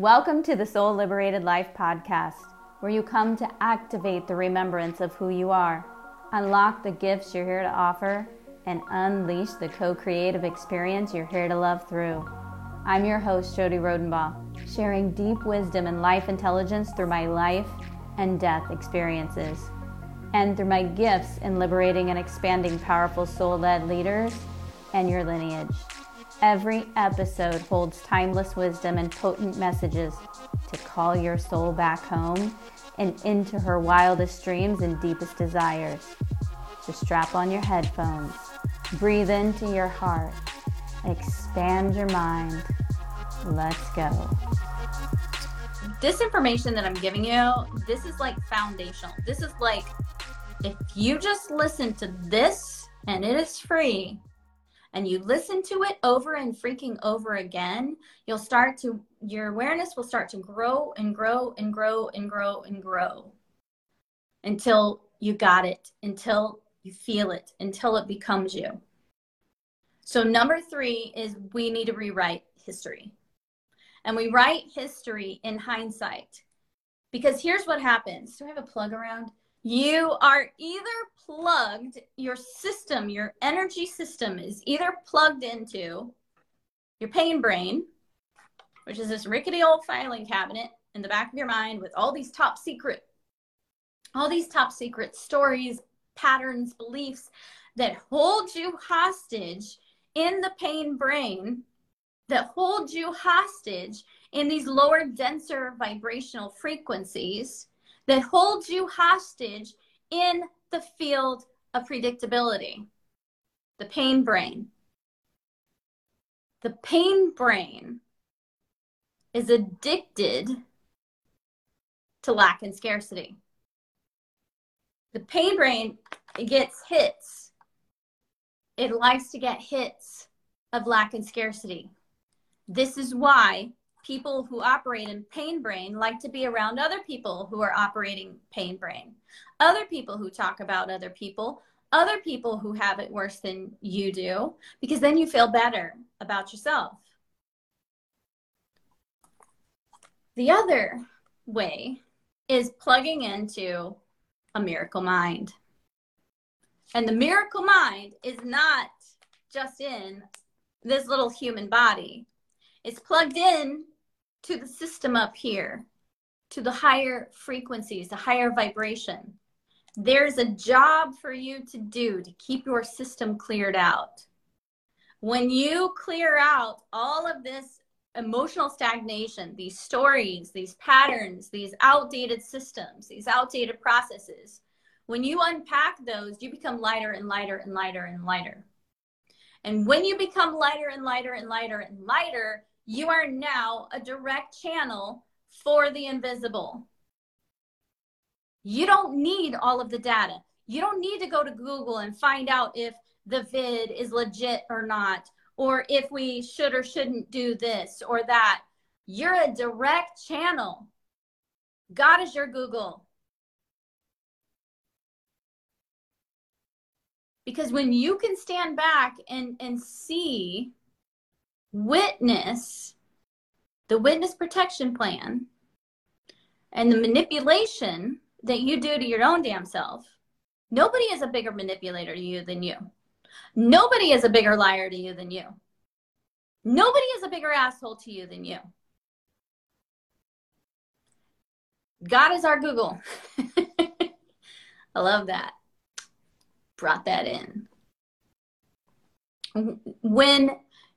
Welcome to the Soul Liberated Life podcast, where you come to activate the remembrance of who you are, unlock the gifts you're here to offer, and unleash the co creative experience you're here to love through. I'm your host, Jodie Rodenbaugh, sharing deep wisdom and life intelligence through my life and death experiences, and through my gifts in liberating and expanding powerful soul led leaders and your lineage. Every episode holds timeless wisdom and potent messages to call your soul back home and into her wildest dreams and deepest desires. So strap on your headphones, breathe into your heart, expand your mind. Let's go. This information that I'm giving you, this is like foundational. This is like if you just listen to this and it is free, and you listen to it over and freaking over again, you'll start to, your awareness will start to grow and grow and grow and grow and grow until you got it, until you feel it, until it becomes you. So, number three is we need to rewrite history. And we write history in hindsight. Because here's what happens. Do I have a plug around? You are either plugged, your system, your energy system is either plugged into your pain brain, which is this rickety old filing cabinet in the back of your mind with all these top secret, all these top secret stories, patterns, beliefs that hold you hostage in the pain brain, that hold you hostage in these lower, denser vibrational frequencies that holds you hostage in the field of predictability. The pain brain. The pain brain is addicted to lack and scarcity. The pain brain gets hits. It likes to get hits of lack and scarcity. This is why people who operate in pain brain like to be around other people who are operating pain brain, other people who talk about other people, other people who have it worse than you do, because then you feel better about yourself. The other way is plugging into a miracle mind. And the miracle mind is not just in this little human body. It's plugged in to the system up here, to the higher frequencies, the higher vibration. There's a job for you to do to keep your system cleared out. When you clear out all of this emotional stagnation, these stories, these patterns, these outdated systems, these outdated processes, when you unpack those, you become lighter and lighter and lighter and lighter. And when you become lighter and lighter and lighter and lighter, you are now a direct channel for the invisible. You don't need all of the data. You don't need to go to Google and find out if the vid is legit or not, or if we should or shouldn't do this or that. You're a direct channel. God is your Google. Because when you can stand back and, and see witness the witness protection plan and the manipulation that you do to your own damn self, nobody is a bigger manipulator to you than you. Nobody is a bigger liar to you than you. Nobody is a bigger asshole to you than you. God is our Google. I love that. Brought that in. When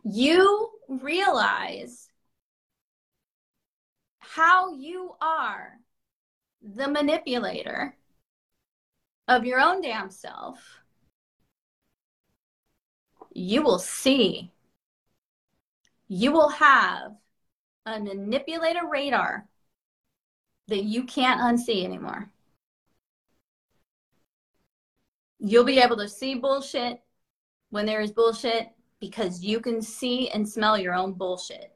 you realize how you are the manipulator of your own damn self, you will see, you will have a manipulator radar that you can't unsee anymore. You'll be able to see bullshit when there is bullshit because you can see and smell your own bullshit.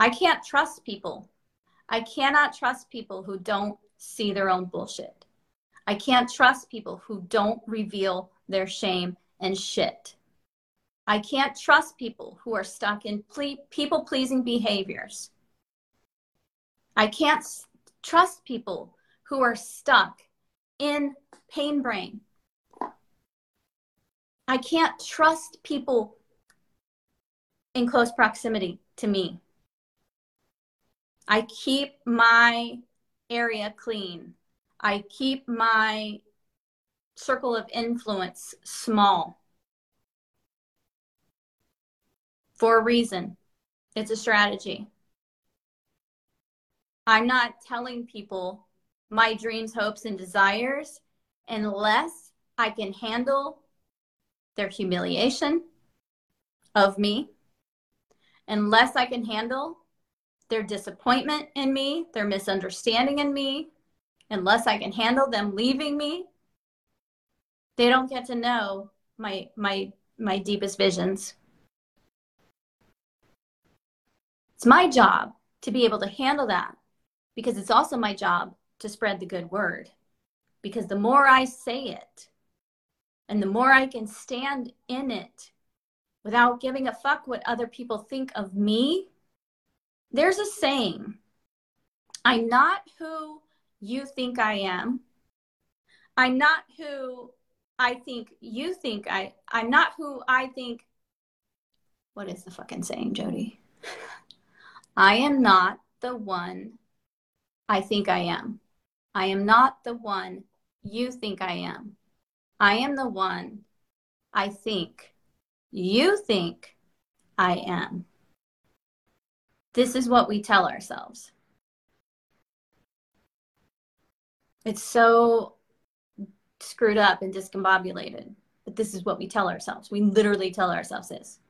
I can't trust people. I cannot trust people who don't see their own bullshit. I can't trust people who don't reveal their shame and shit. I can't trust people who are stuck in ple- people pleasing behaviors. I can't s- trust people who are stuck in pain brain. I can't trust people in close proximity to me. I keep my area clean. I keep my circle of influence small for a reason. It's a strategy. I'm not telling people my dreams, hopes, and desires unless I can handle their humiliation of me, unless I can handle their disappointment in me, their misunderstanding in me, unless I can handle them leaving me, they don't get to know my my my deepest visions. It's my job to be able to handle that because it's also my job to spread the good word. Because the more I say it and the more I can stand in it without giving a fuck what other people think of me, there's a saying I'm not who you think I am. I'm not who I think you think I I'm not who I think what is the fucking saying, Jodie? I am not the one I think I am. I am not the one you think I am. I am the one I think you think I am. This is what we tell ourselves. It's so screwed up and discombobulated, but this is what we tell ourselves. We literally tell ourselves this.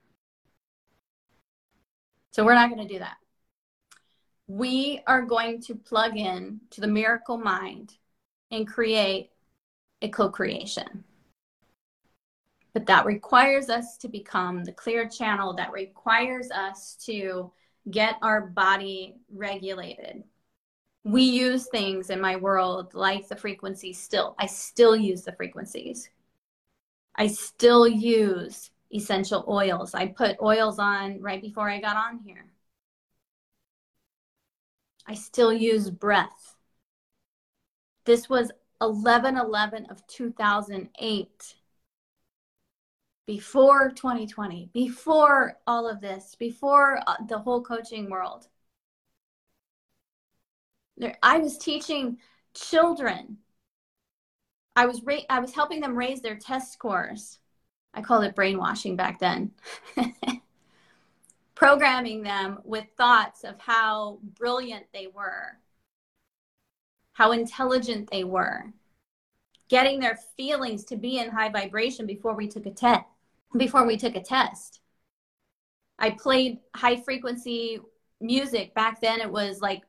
So we're not going to do that. We are going to plug in to the miracle mind and create a co creation. But that requires us to become the clear channel, that requires us to get our body regulated. We use things in my world like the frequencies still. I still use the frequencies. I still use essential oils. I put oils on right before I got on here. I still use breath. This was 11 11 of 2008 before 2020, before all of this, before uh, the whole coaching world. I was teaching children. I was ra- I was helping them raise their test scores. I called it brainwashing back then. Programming them with thoughts of how brilliant they were, how intelligent they were, getting their feelings to be in high vibration before we took a test before we took a test. I played high frequency music. Back then it was like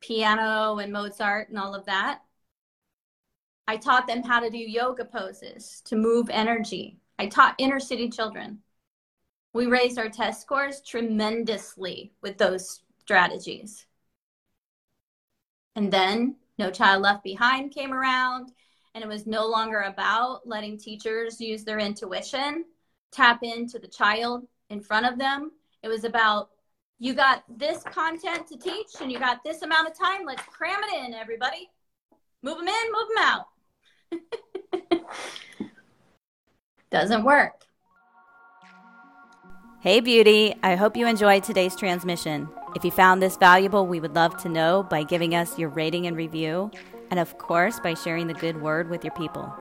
piano and Mozart and all of that. I taught them how to do yoga poses to move energy. I taught inner city children. We raised our test scores tremendously with those strategies. And then No Child Left Behind came around, and it was no longer about letting teachers use their intuition tap into the child in front of them. It was about you got this content to teach and you got this amount of time. Let's cram it in, everybody. Move them in, move them out. Doesn't work. Hey, beauty. I hope you enjoyed today's transmission. If you found this valuable, we would love to know by giving us your rating and review, and of course, by sharing the good word with your people.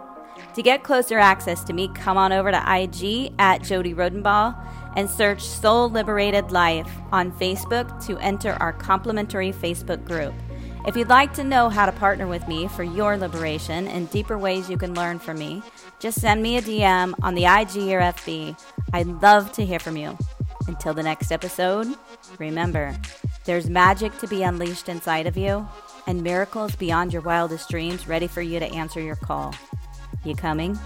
To get closer access to me, come on over to IG at Jodie Rodenbaugh and search Soul Liberated Life on Facebook to enter our complimentary Facebook group. If you'd like to know how to partner with me for your liberation and deeper ways you can learn from me, just send me a DM on the IG or FB. I'd love to hear from you. Until the next episode, remember, there's magic to be unleashed inside of you and miracles beyond your wildest dreams ready for you to answer your call. You coming?